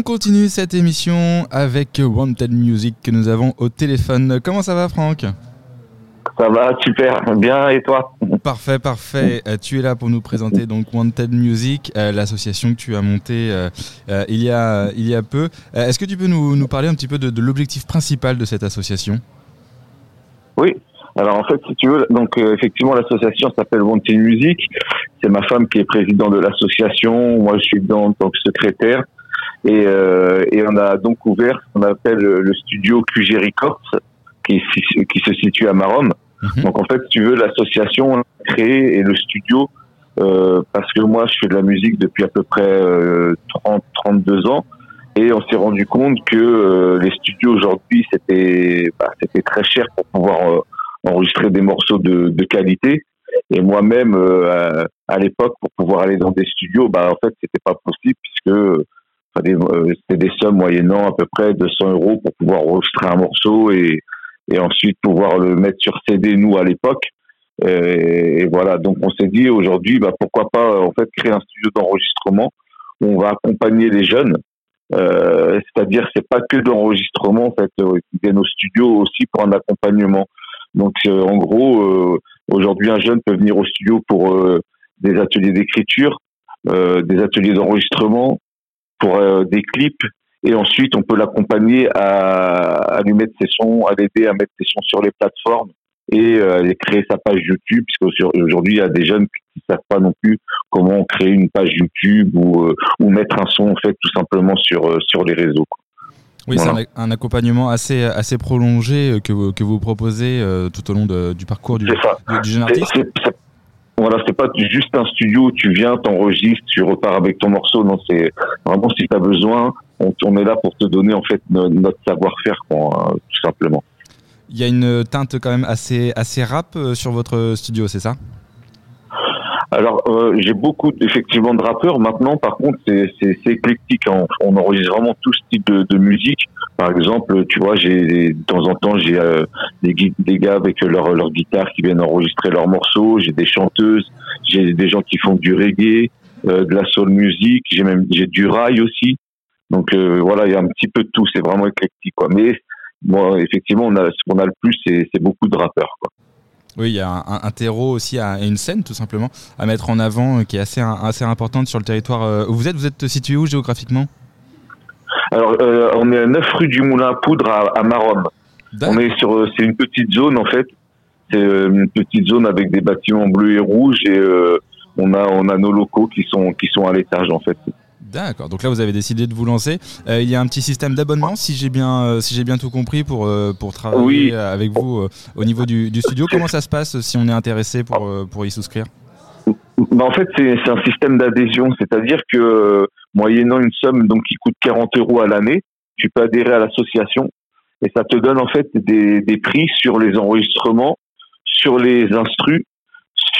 On continue cette émission avec Wanted Music que nous avons au téléphone. Comment ça va Franck? Ça va, super, bien, et toi? Parfait, parfait. Euh, tu es là pour nous présenter donc Wanted Music, euh, l'association que tu as montée euh, il, y a, il y a peu. Est-ce que tu peux nous, nous, parler un petit peu de, de l'objectif principal de cette association? Oui, alors en fait, si tu veux, donc effectivement, l'association s'appelle Wanted Music. C'est ma femme qui est présidente de l'association. Moi, je suis dedans en tant que secrétaire. Et, et on a donc ouvert ce qu'on appelle le studio QG Records, qui, qui se situe à Marom. Mhm. Donc en fait, tu veux, l'association a créé et le studio, euh, parce que moi je fais de la musique depuis à peu près euh, 30, 32 ans, et on s'est rendu compte que euh, les studios aujourd'hui c'était bah, c'était très cher pour pouvoir euh, enregistrer des morceaux de, de qualité. Et moi-même, euh, à, l'époque, pour pouvoir aller dans des studios, bah en fait c'était pas possible puisque c'était des sommes moyennant à peu près 200 euros pour pouvoir enregistrer un morceau et et ensuite pouvoir le mettre sur CD nous à l'époque. Et, voilà, donc on s'est dit aujourd'hui, bah, pourquoi pas en fait créer un studio d'enregistrement où on va accompagner les jeunes. Euh, c'est-à-dire c'est pas que d'enregistrement en fait, euh, ils viennent au studio aussi pour un accompagnement. Donc euh, en gros, euh, aujourd'hui un jeune peut venir au studio pour des ateliers d'écriture, des ateliers d'enregistrement, pour des clips, et ensuite on peut l'accompagner à, à, lui mettre ses sons, à l'aider à mettre ses sons sur les plateformes et euh, créer sa page YouTube, puisque aujourd'hui il y a des jeunes qui ne savent pas non plus comment créer une page YouTube ou, euh, ou mettre un son en fait tout simplement sur euh, sur les réseaux. Oui, c'est un, accompagnement assez assez prolongé que vous, que vous proposez tout au long de, du parcours du, du, du jeune artiste. Voilà, c'est pas juste un studio tu viens, t'enregistres, tu repars avec ton morceau. Non, c'est vraiment si tu as besoin, on, est là pour te donner en fait notre savoir-faire, hein, tout simplement. Il y a une teinte quand même assez assez rap euh, sur votre studio, c'est ça? Alors, euh, j'ai beaucoup effectivement de rappeurs. Maintenant, par contre, c'est éclectique. Hein. On, enregistre vraiment tout ce type de, de musique. Par exemple, tu vois, j'ai de temps en temps j'ai euh, des, des, gars avec leur leur guitare qui viennent enregistrer leurs morceaux. J'ai des chanteuses, j'ai des gens qui font du reggae, euh, de la soul music. J'ai même j'ai du rail aussi. Donc euh, voilà, il y a un petit peu de tout. C'est vraiment éclectique, quoi. Mais moi, effectivement, on a, ce qu'on a le plus, c'est beaucoup de rappeurs, quoi. Oui, il y a un, un, terreau aussi, à, une scène tout simplement à mettre en avant euh, qui est assez, assez importante sur le territoire euh, où vous êtes. Vous êtes situé où géographiquement? Alors, euh, on est à 9 rue du Moulin à Poudre à, à. On est sur, c'est une petite zone en fait. C'est une petite zone avec des bâtiments bleus et rouges et on a on a nos locaux qui sont qui sont à l'étage en fait. D'accord. Donc là, vous avez décidé de vous lancer. Euh, il y a un petit système d'abonnement, si j'ai bien, euh, si j'ai bien tout compris, pour euh, pour travailler avec vous au niveau du, du, studio. Comment ça se passe si on est intéressé pour pour y souscrire? Bah en fait, c'est un système d'adhésion, c'est-à-dire que moyennant une somme donc qui coûte 40 euros à l'année, tu peux adhérer à l'association et ça te donne en fait des, des prix sur les enregistrements, sur les instrus,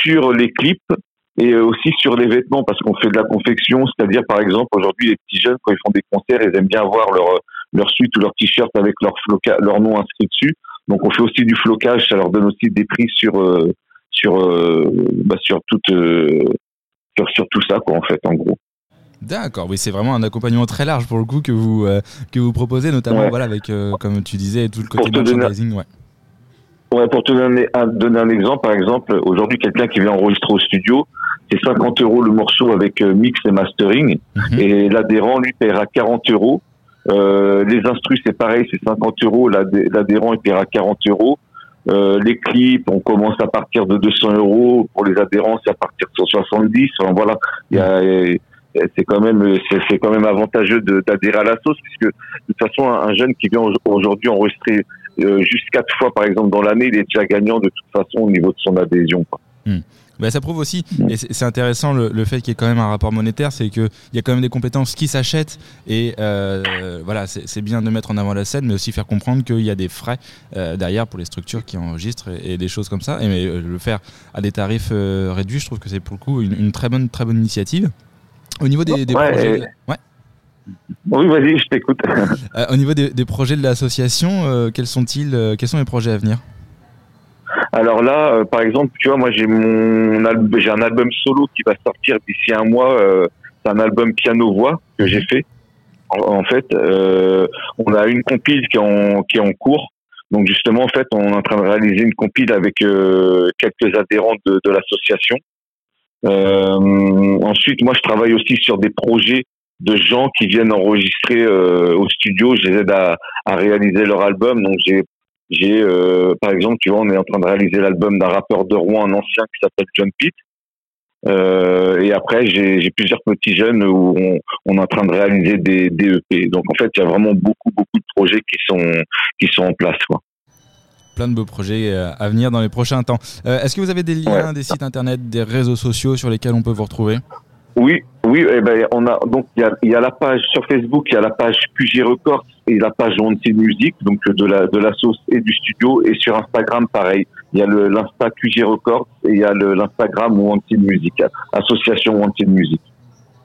sur les clips et euh, aussi sur les vêtements parce qu'on fait de la confection, c'est-à-dire par exemple aujourd'hui les petits jeunes quand ils font des concerts, ils aiment bien avoir leur leur suite ou leur t-shirt avec leur leur nom inscrit dessus. Donc on fait aussi du flocage, ça leur donne aussi des prix sur euh, sur euh, bah, sur toute sur, sur tout ça quoi en fait en gros. D'accord, oui, c'est vraiment un accompagnement très large pour le coup que vous que vous proposez, notamment voilà avec comme tu disais tout le côté merchandising. Ouais. Ouais, pour te donner un, donner un exemple, par exemple, aujourd'hui, quelqu'un qui vient enregistrer au studio, c'est 50 euros le morceau avec euh, mix et mastering, mhm. et l'adhérent, lui, paiera 40 euros. Euh, les instrus, c'est pareil, c'est 50 euros, l'adhérent, il paiera 40 euros. Euh, les clips, on commence à partir de 200 euros. Pour les adhérents, c'est à partir de 170. Enfin, voilà, il y a, c'est quand même c'est quand même avantageux d'adhérer à la sauce puisque de toute façon un jeune qui vient aujourd'hui enregistrer euh, juste quatre fois par exemple dans l'année, il est déjà gagnant de toute façon au niveau de son adhésion. Quoi. Hmm. Bah, ça prouve aussi, et c'est intéressant le, fait qu'il y ait quand même un rapport monétaire, c'est qu'il y a quand même des compétences qui s'achètent, et euh, voilà, c'est bien de mettre en avant la scène, mais aussi faire comprendre qu'il y a des frais euh, derrière pour les structures qui enregistrent et, des choses comme ça, et mais, le faire à des tarifs réduits, je trouve que c'est pour le coup une, très bonne, très bonne initiative. Au niveau des, projets, ouais. Oui, vas-y, je t'écoute. Euh, au niveau des, projets de l'association, euh, quels sont-ils euh, Quels sont les projets à venir? Alors là, par exemple, tu vois, moi j'ai mon j'ai un album solo qui va sortir d'ici un mois. c'est un album piano voix que j'ai fait. En, fait, on a une compile qui est en, qui est en cours. Donc justement, en fait, on est en train de réaliser une compile avec quelques adhérents de, de l'association. ensuite, moi, je travaille aussi sur des projets de gens qui viennent enregistrer au studio. Je les aide à, à réaliser leur album. Donc j'ai j'ai, euh, par exemple, tu vois, on est en train de réaliser l'album d'un rappeur de Rouen, un ancien qui s'appelle John Pitt. Euh, et après, j'ai plusieurs petits jeunes où on, on, est en train de réaliser des, des EP. Donc en fait, il y a vraiment beaucoup, beaucoup de projets qui sont, qui sont en place. Quoi. Plein de beaux projets euh, à venir dans les prochains temps. Est-ce que vous avez des liens, des sites internet, des réseaux sociaux sur lesquels on peut vous retrouver? Oui, oui, eh ben, on a donc il y a, y a, la page sur Facebook, il y a la page QG Records et la page Wanted Music, donc de la de la sauce et du studio, et sur Instagram pareil, il y a le l'insta QG Records et il y a l'Instagram Wanted Music, association Wanted Music.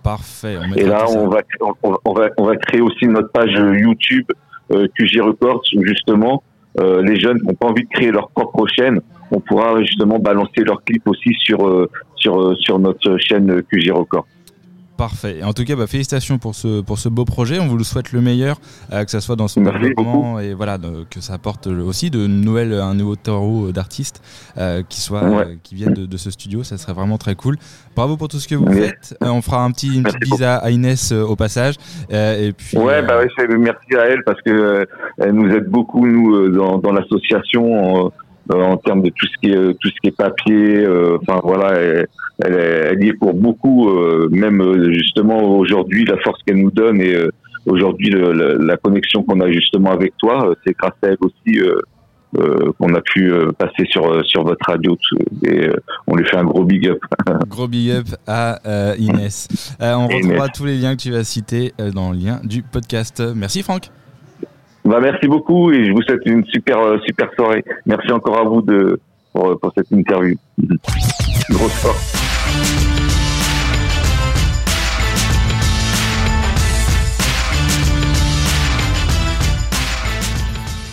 Parfait. et là, on va, on, va on va créer aussi notre page YouTube euh, QG Records justement euh, les jeunes qui n'ont pas envie de créer leur propre chaîne, on pourra justement balancer leurs clips aussi sur euh, sur, euh, sur notre chaîne QG Record. Parfait. En tout cas, bah, félicitations pour ce, pour ce beau projet. On vous le souhaite le meilleur, euh, que ça soit dans son développement et voilà, que ça apporte aussi de nouvelles, un nouveau tarot d'artistes euh, qui, soit, qui viennent de, ce studio. Ça serait vraiment très cool. Bravo pour tout ce que vous faites. on fera un petit, une petite bise à, Inès au passage. et puis, ouais, bah merci à elle parce que elle nous aide beaucoup, nous, dans, dans l'association euh, en termes de tout ce qui est tout ce qui est papier. Euh, enfin voilà, elle, elle, y est pour beaucoup. Euh, même justement aujourd'hui, la force qu'elle nous donne et aujourd'hui la, connexion qu'on a justement avec toi, c'est grâce à elle aussi. qu'on a pu passer sur sur votre radio et on lui fait un gros big up. gros big up à Inès. on retrouvera tous les liens que tu vas citer dans le lien du podcast. Merci Franck. Bah, merci beaucoup et je vous souhaite une super, euh, super soirée. Merci encore à vous de, pour, pour cette interview. Grosse.